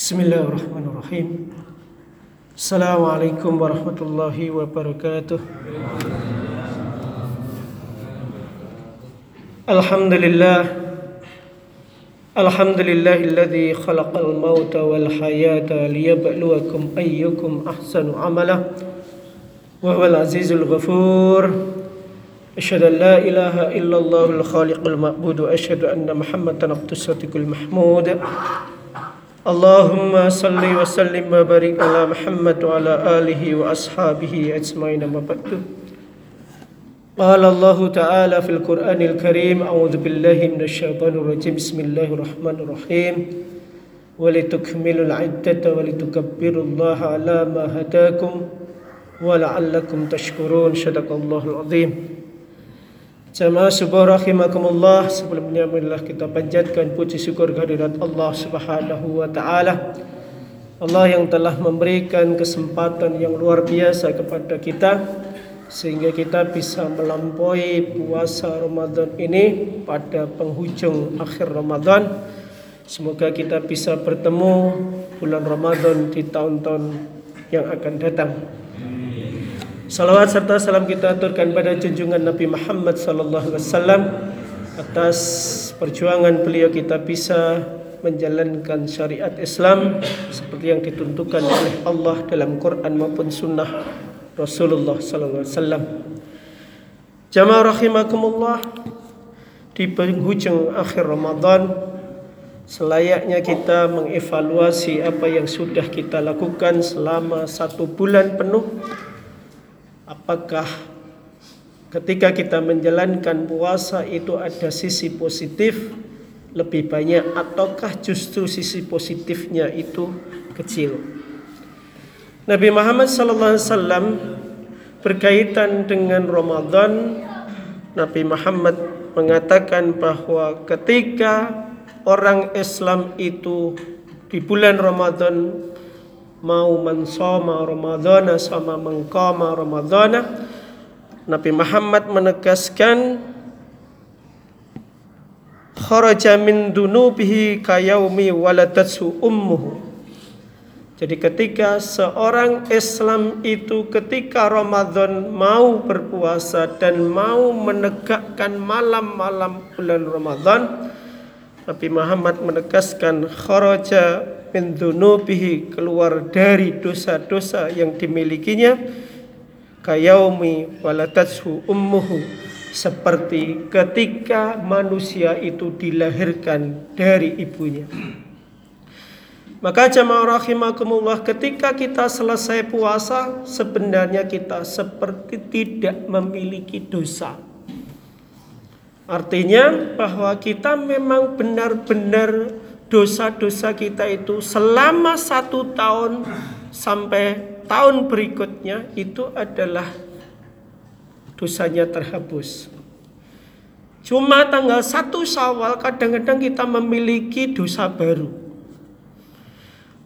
بسم الله الرحمن الرحيم السلام عليكم ورحمة الله وبركاته الحمد لله الحمد لله الذي خلق الموت والحياة ليبلوكم أيكم أحسن عملا وهو العزيز الغفور أشهد أن لا إله إلا الله الخالق المعبود وأشهد أن محمدا عبد الصديق المحمود اللهم صل وسلم وبارك على محمد وعلى آله وأصحابه أجمعين ما بعد. قال الله تعالى في القرآن الكريم أعوذ بالله من الشيطان الرجيم. بسم الله الرحمن الرحيم. ولتكملوا العدة ولتكبروا الله على ما هداكم ولعلكم تشكرون. صدق الله العظيم. Jamaah subuh rahimakumullah Sebelumnya marilah kita panjatkan puji syukur kehadirat Allah subhanahu wa ta'ala. Allah yang telah memberikan kesempatan yang luar biasa kepada kita Sehingga kita bisa melampaui puasa Ramadan ini pada penghujung akhir Ramadan. Semoga kita bisa bertemu bulan Ramadan di tahun-tahun yang akan datang Salawat serta salam kita aturkan pada junjungan Nabi Muhammad sallallahu alaihi wasallam atas perjuangan beliau kita bisa menjalankan syariat Islam seperti yang ditentukan oleh Allah dalam Quran maupun sunnah Rasulullah sallallahu alaihi wasallam. Jamaah rahimakumullah di penghujung akhir Ramadan selayaknya kita mengevaluasi apa yang sudah kita lakukan selama satu bulan penuh apakah ketika kita menjalankan puasa itu ada sisi positif lebih banyak ataukah justru sisi positifnya itu kecil. Nabi Muhammad wasallam berkaitan dengan Ramadan Nabi Muhammad mengatakan bahwa ketika orang Islam itu di bulan Ramadan mau mensoma Ramadana sama mengkama Ramadana Nabi Muhammad menegaskan kharaja min dunubihi kayaumi waladatsu ummuhu. Jadi ketika seorang Islam itu ketika Ramadan mau berpuasa dan mau menegakkan malam-malam bulan Ramadan Nabi Muhammad menegaskan kharaja min dunubihi keluar dari dosa-dosa yang dimilikinya kayaumi waladatsu ummuhu seperti ketika manusia itu dilahirkan dari ibunya. Maka jamaah rahimakumullah ketika kita selesai puasa sebenarnya kita seperti tidak memiliki dosa. Artinya bahwa kita memang benar-benar dosa-dosa kita itu selama satu tahun sampai tahun berikutnya itu adalah dosanya terhapus. Cuma tanggal satu Syawal kadang-kadang kita memiliki dosa baru.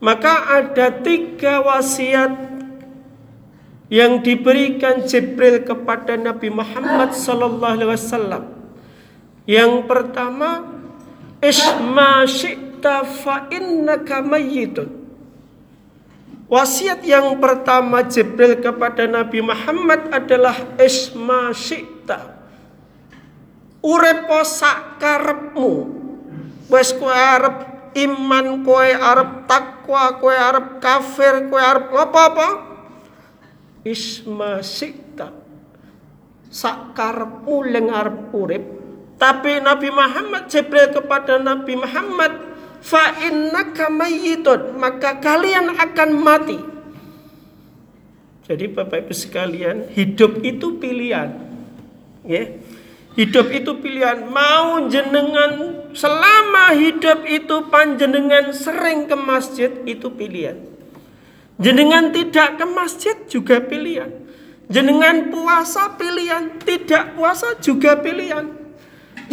Maka ada tiga wasiat yang diberikan Jibril kepada Nabi Muhammad sallallahu alaihi wasallam. Yang pertama, isma syi'ta fa innaka mayyitun. Wasiat yang pertama Jibril kepada Nabi Muhammad adalah isma syi'ta. Urepo sak karepmu. Wes kowe arep iman, kowe arep takwa, kowe arep kafir, kowe arep apa-apa. Isma syi'ta. Sak karepmu leng arep. Tapi Nabi Muhammad Jibril kepada Nabi Muhammad fa innaka mayyitun maka kalian akan mati. Jadi Bapak Ibu sekalian, hidup itu pilihan. Ya. Hidup itu pilihan. Mau jenengan selama hidup itu panjenengan sering ke masjid itu pilihan. Jenengan tidak ke masjid juga pilihan. Jenengan puasa pilihan, tidak puasa juga pilihan.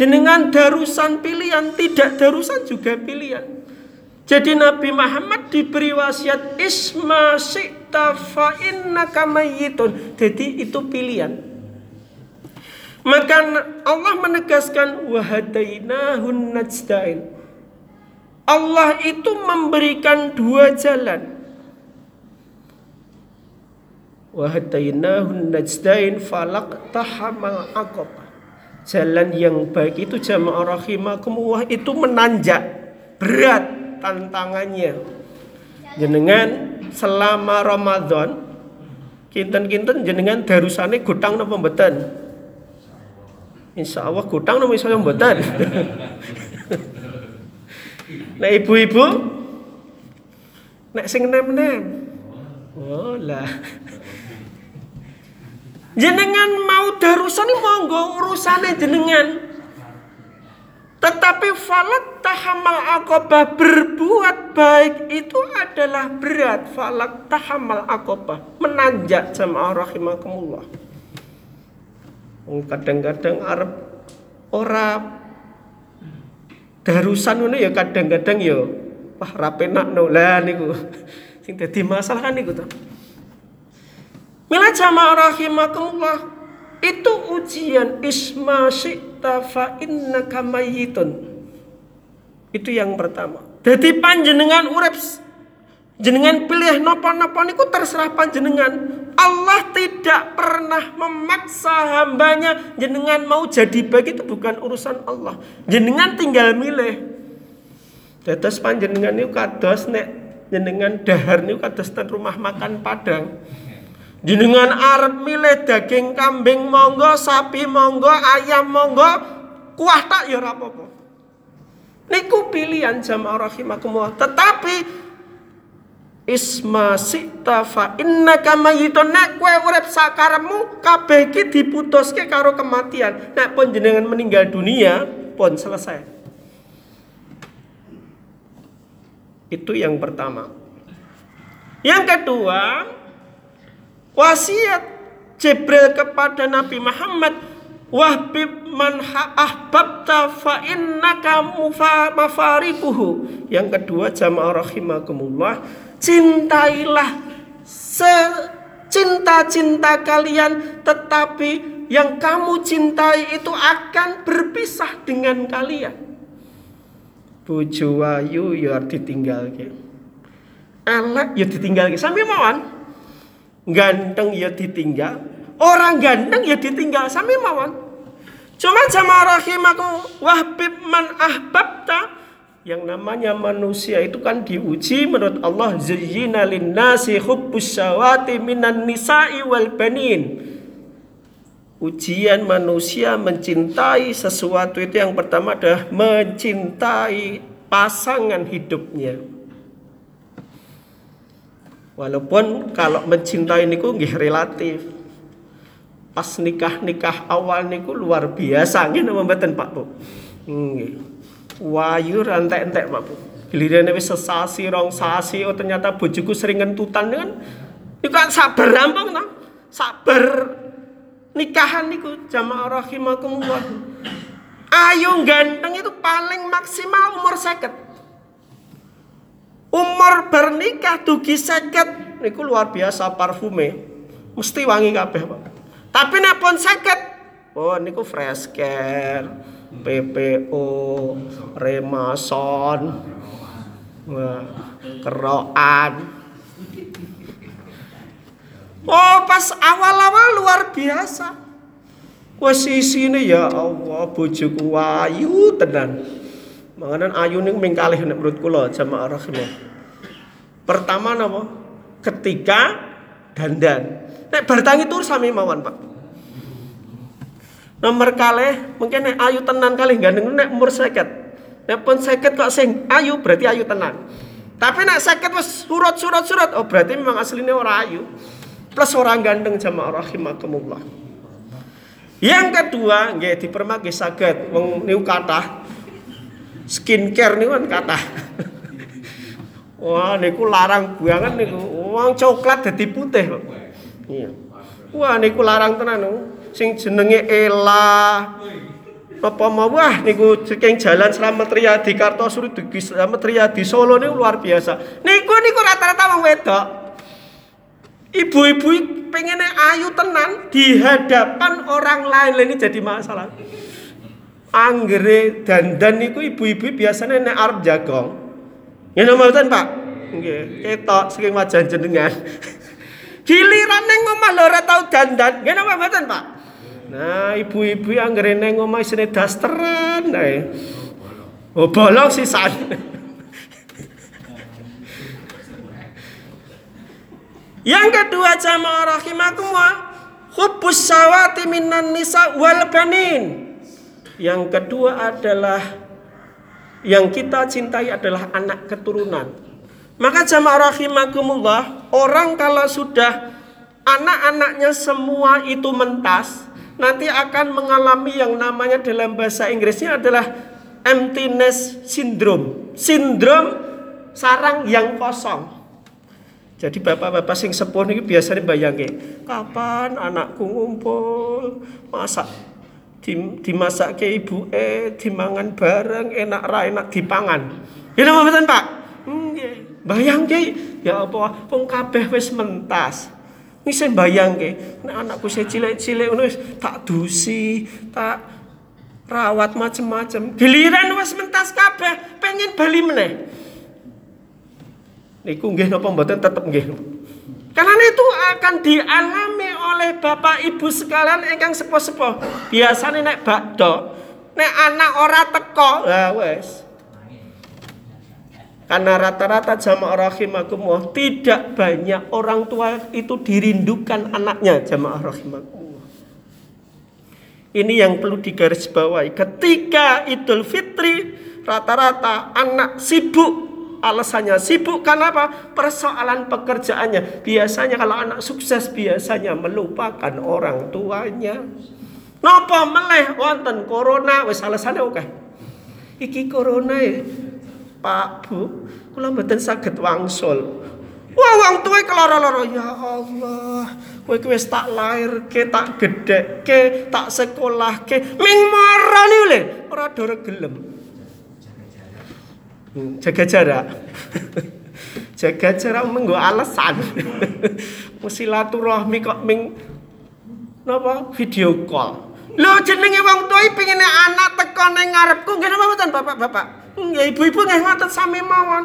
Jenengan darusan pilihan, tidak darusan juga pilihan. Jadi Nabi Muhammad diberi wasiat isma syi'ta fa innaka mayyitun. Jadi itu pilihan. Maka Allah menegaskan wahadainahun najdain. Allah itu memberikan dua jalan. Wahdainahun najdain falak tahamal aqabah. Jalan yang baik itu jamaah rahimakumullah itu menanjak berat tantangannya. Jenengan selama Ramadan kinten-kinten jenengan darusane gutang napa mboten? Insya Allah gutang napa iso mboten? Nah ibu-ibu nek sing nem-nem. Oh lah. Jenengan mau darusan ini monggo urusane jenengan. Tetapi falak tahamal akobah berbuat baik itu adalah berat. Falak tahamal akobah menanjak jamaah rahimakumullah. Kadang-kadang Arab ora darusan ini ya kadang-kadang ya wah rapenak no lah niku sing dadi masalah kan niku to Mila jamaah rahimakumullah. Itu ujian. Isma syi'ta fa innaka itu yang pertama. Jadi panjenengan urip. Jenengan pilih napa-napa niku terserah panjenengan. Allah tidak pernah memaksa hambanya jenengan mau jadi baik itu bukan urusan Allah. Jenengan tinggal milih. Dados panjenengan niku kados nek jenengan dahar niku kados rumah makan Padang. Jenengan arep milih daging kambing monggo, sapi monggo, ayam monggo, kuah tak ya apa-apa. Niku pilihan jamaah rahimakumullah. Tetapi Isma sita fa innaka mayyitun nek kowe urip sakaremu kabeh iki diputuske karo kematian. Nek pun jenengan meninggal dunia pun selesai. Itu yang pertama. Yang kedua, wasiat Jibril kepada Nabi Muhammad Wahbib man ahbabta fa innaka mafariquhu. Yang kedua jamaah rahimakumullah Cintailah secinta-cinta kalian tetapi yang kamu cintai itu akan berpisah dengan kalian. Bojo ayu ya ditinggal ke. Elek ya ditinggal ke. Sampai mawon. Ganteng ya ditinggal. Orang ganteng ya ditinggal sampai mawon. Cuma jamaah rahimakum wahbib man ahbabta yang namanya manusia itu kan diuji menurut Allah zayyina linnasi hubbus syawati minan nisa'i wal banin ujian manusia mencintai sesuatu itu yang pertama adalah mencintai pasangan hidupnya Walaupun kalau mencintai niku nggih relatif. Pas nikah-nikah awal niku luar biasa nggih napa mboten Pak Bu. Nggih. Wayu entek-entek Pak Bu. Giliran wis sesasi rong sasi oh ternyata bojoku sering ngentutan kan. Niku kan sabar rampung ta. Sabar nikahan niku jamaah rahimakumullah. Ayo ganteng itu paling maksimal umur 50 umur bernikah dugi seket niku luar biasa parfume. Mesti wangi kabeh, Pak. Tapi nek pun seket, oh niku fresh care, PPO, Remason, wah, keroan. Oh, pas awal-awal luar biasa. Wah sisi ini ya Allah bojoku ayu tenan. Manganan ayu ning ming kalih nek menurut kula jamaah rahimah. Pertama napa? Ketika dandan. Nek bar tangi tur sami mawon, Pak. Nomor kalih mungkin nek ayu tenan kalih gandeng nek umur seket. Nek pun seket kok sing ayu berarti ayu tenan. Tapi nek seket wis surut surut surut oh berarti memang aslinya orang ayu. Plus orang gandeng jamaah rahimakumullah. Yang kedua nggih dipermake saged wong niku kathah skincare niku kan kathah. Wah niku larang banget niku. Wong coklat dadi putih. Iya. Wah niku larang tenan sing jenenge Ela apa mau wah niku ceking jalan Slamet Riyadi Kartosuri di Slamet Riyadi Solo niku luar biasa. Niku niku rata-rata wong wedok. Ibu-ibu pengen ayu tenan di hadapan orang lain ini jadi masalah. Anggere dandan niku ibu-ibu biasanya nek arep jagong Ngene mboten Pak? Nggih, ketok saking wajah jenengan. Giliran ning omah lho ora tau dandan. Ngene apa mboten Pak? Nah, ibu-ibu yang neng omah isine dasteran ae. Oh, bolong sisan. Yang kedua jamaah rahimakumullah, hubbus sawati minan nisa wal banin. Yang kedua adalah yang kita cintai adalah anak keturunan. Maka jamaah rahimakumullah, orang kalau sudah anak-anaknya semua itu mentas, nanti akan mengalami yang namanya dalam bahasa Inggrisnya adalah emptiness syndrome. Sindrom sarang yang kosong. Jadi bapak-bapak sing sepuh ini biasanya bayangke, kapan anakku ngumpul, masak di, dimasak ke ibu eh dimangan bareng enak ra enak dipangan. Ini apa betul pak? Nggih. Bayang ke ya apa wong kabeh wis mentas. Saya bayang ke nek anakku saya cilik-cilik ngono tak dusi tak rawat macem-macem. Giliran wis mentas kabeh pengen bali meneh. Niku nggih napa mboten tetep nggih. Karena itu akan dialami oleh bapak ibu sekalian ingkang sepo-sepo. Biasanya nek bakdo, nek anak ora teko, ya wes. Karena rata-rata jamaah rahimakumullah tidak banyak orang tua itu dirindukan anaknya jamaah rahimakumullah. Ini yang perlu digarisbawahi. Ketika Idul Fitri rata-rata anak sibuk alasannya sibuk karena apa? Persoalan pekerjaannya. Biasanya kalau anak sukses biasanya melupakan orang tuanya. Napa meleh wonten corona wis alasane oke. Iki corona ya. Pak Bu, kula mboten saged wangsul. Wah, wong tuwe keloro-loro ya Allah. Kowe wis tak lahir ke, tak gede ke, tak sekolah ke, ming marani le, ora dore gelem. Jaga jarak. Jaga jarak menggo alasan silaturahmi kok ming napa video call. Lo jenenge wong tuwa pengen anak teko ning ngarepku. Nggih napa mboten Bapak-bapak nggih ibu-ibu nggih ngoten sami mawon.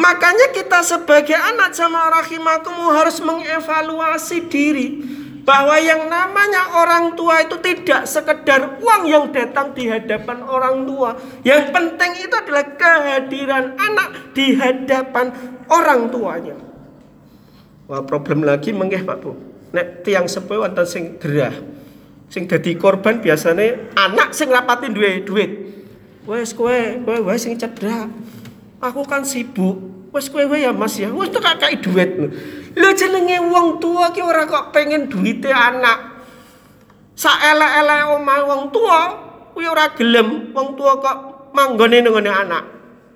Makanya kita sebagai anak jamaah rahimakum harus mengevaluasi diri bahwa yang namanya orang tua itu tidak sekedar uang yang datang di hadapan orang tua. Yang penting itu adalah kehadiran anak di hadapan orang tuanya. Wah, problem lagi menggih Pak Bu. Nek tiang sepuh wonten sing gerah. Sing dadi korban biasanya anak sing rapati duwe duit. Wes kowe, kowe wae sing cedhak. Aku kan sibuk. Wes kowe ya Mas ya, wes tak kakai duit. Lho jenenge wong tua ki ora kok pengen duite anak. Saelek-elek omah wong tua kuwi ora gelem wong tua kok manggone nang anak.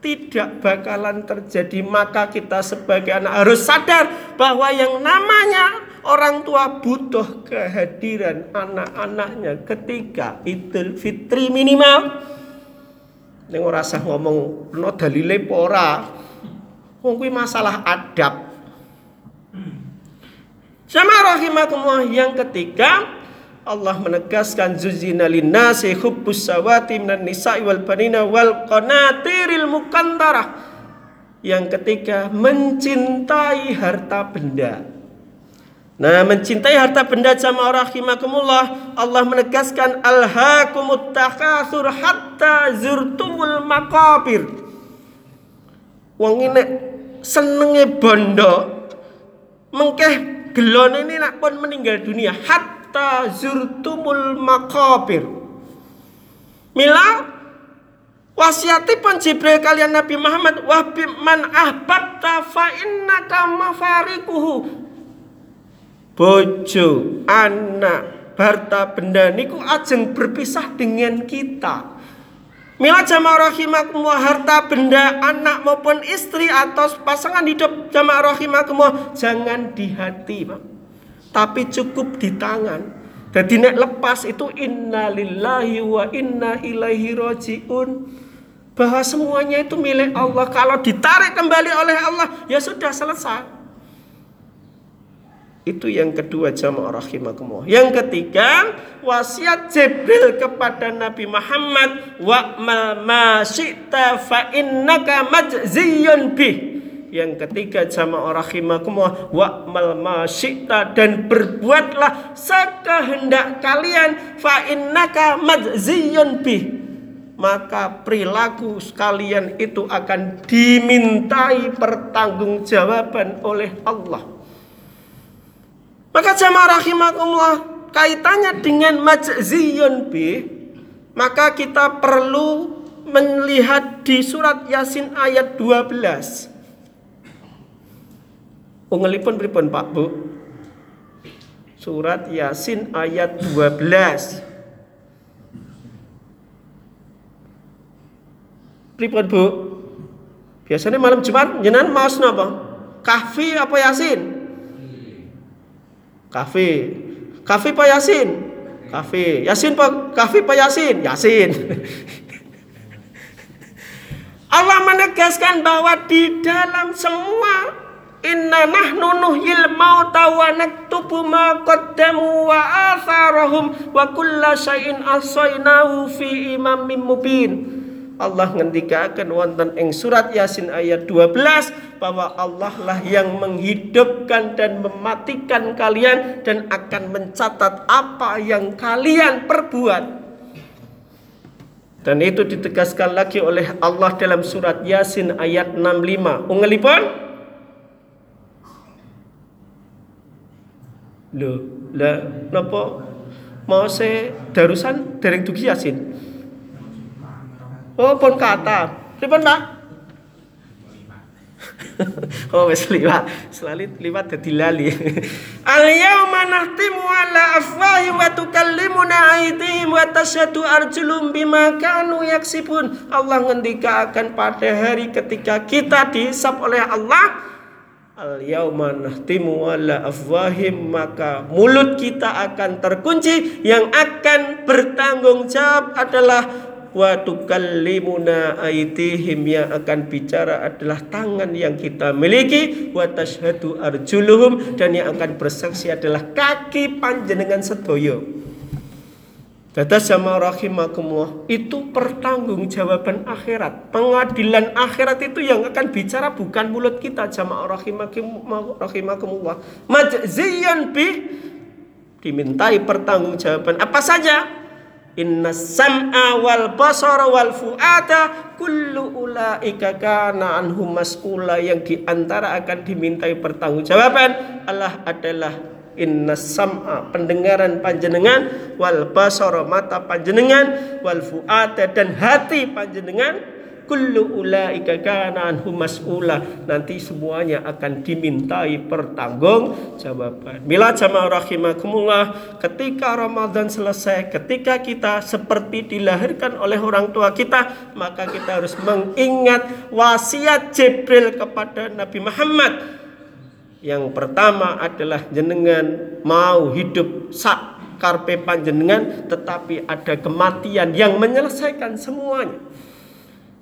Tidak bakalan terjadi maka kita sebagai anak harus sadar bahwa yang namanya orang tua butuh kehadiran anak-anaknya ketika Idul Fitri minimal. Ning ora usah ngomong no dalile ora. Wong kuwi masalah adab. Sama rahimakumullah yang ketiga Allah menegaskan zuzina linnasi hubbus sawati minan nisa'i wal banina wal qanatiril mukantarah. Yang ketiga mencintai harta benda. Nah, mencintai harta benda jamaah rahimakumullah, Allah menegaskan alhaakumut takatsur hatta zurtumul maqabir. Wong ini senenge bondo mengkeh gelone ini nak pun meninggal dunia. Hatta zurtumul makabir mila wasiatipun Jibril kalian Nabi Muhammad wahbib man ahbabta fa innaka mafarikuhu. Bojo anak harta benda niku ajeng berpisah dengan kita Mila jamaah rahimakumullah harta benda anak maupun istri atau pasangan hidup jamaah rahimakumullah jangan di hati Pak. Tapi cukup di tangan. Jadi nek lepas itu innalillahi wa inna ilaihi rojiun. Bahwa semuanya itu milik Allah. Kalau ditarik kembali oleh Allah ya sudah selesai. Itu yang kedua jamaah rahimakumullah. Yang ketiga, wasiat Jibril kepada Nabi Muhammad wa mal ma syi'ta fa innaka majziyun bih. Yang ketiga jamaah rahimakumullah wa mal ma syi'ta dan berbuatlah sekehendak kalian fa innaka majziyun bih. Maka perilaku sekalian itu akan dimintai pertanggungjawaban oleh Allah. Maka jamaah rahimakumullah kaitannya dengan majziyun bi maka kita perlu melihat di surat Yasin ayat 12. Ungelipun pripun Pak Bu? Surat Yasin ayat 12. Pripun Bu? Biasanya malam Jumat jenengan maos napa? Kahfi apa Yasin? Kafe. Kafe Pak Yasin. Kafe. Yasin Pak Kafe Pak Yasin. Yasin. Allah menegaskan bahwa di dalam semua Inna nahnu nuhyil mauta wa naktubu ma qaddamu wa atharahum wa kulla syai'in ahsaynahu fi imamin mubin. Allah ngendikakan wonten ing surat Yasin ayat 12 bahwa Allah lah yang menghidupkan dan mematikan kalian dan akan mencatat apa yang kalian perbuat. Dan itu ditegaskan lagi oleh Allah dalam surat Yasin ayat 65. Ungelipun? Loh, lah napa mau se darusan dereng dugi Yasin? Oh, pun kata. Pripun, Pak? oh wis liwat selalu liwat dadi lali al yauma nahtimu ala afwahi wa tukallimuna aydihim wa tashhadu arjulum bima kanu yaksibun Allah ngendikakan pada hari ketika kita dihisab oleh Allah al yauma nahtimu ala afwahim maka mulut kita akan terkunci yang akan bertanggung jawab adalah wa tukallimuna aitihim yang akan bicara adalah tangan yang kita miliki wa tashhadu arjuluhum dan yang akan bersaksi adalah kaki panjenengan sedoyo Dadas sama rahimakumullah itu pertanggungjawaban akhirat. Pengadilan akhirat itu yang akan bicara bukan mulut kita jamaah rahimakumullah. Majziyan bi dimintai pertanggungjawaban apa saja? Inna sam'a wal basara wal fu'ada kullu ulaika kana anhum mas'ula yang di antara akan dimintai pertanggungjawaban Allah adalah inna sam'a pendengaran panjenengan wal basara mata panjenengan wal fu'ada dan hati panjenengan kullu ulaika kana anhum mas'ula. Nanti semuanya akan dimintai pertanggung jawaban. Bila jamaah rahimakumullah ketika Ramadan selesai ketika kita seperti dilahirkan oleh orang tua kita maka kita harus mengingat wasiat Jibril kepada Nabi Muhammad. Yang pertama adalah jenengan mau hidup sak karpe panjenengan tetapi ada kematian yang menyelesaikan semuanya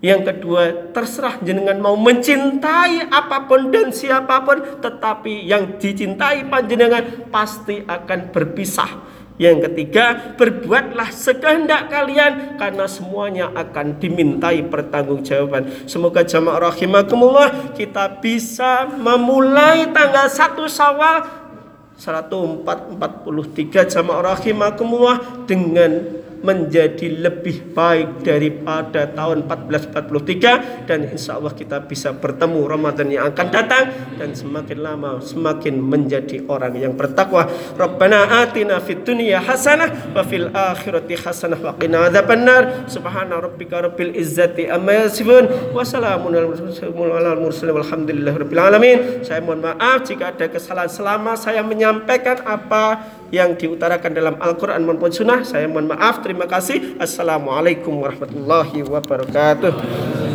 yang kedua, terserah jenengan mau mencintai apa pun dan siapa pun, tetapi yang dicintai panjenengan pasti akan berpisah. Yang ketiga, berbuatlah sekehendak kalian karena semuanya akan dimintai pertanggungjawaban. Semoga jamaah rahimakumullah kita bisa memulai tanggal 1 Syawal 1443 jamaah rahimakumullah dengan menjadi lebih baik daripada tahun 1443 dan insya Allah kita bisa bertemu Ramadan yang akan datang dan semakin lama semakin menjadi orang yang bertakwa. Rabbana atina fid dunya hasanah wa fil akhirati hasanah wa qina adzabannar. Subhana rabbika rabbil izzati amma yasifun wa salamun alal mursalin walhamdulillahi rabbil alamin. Saya mohon maaf jika ada kesalahan selama saya menyampaikan apa yang diutarakan dalam Al-Quran maupun Sunnah. Saya mohon maaf. Terima kasih. Assalamualaikum warahmatullahi wabarakatuh.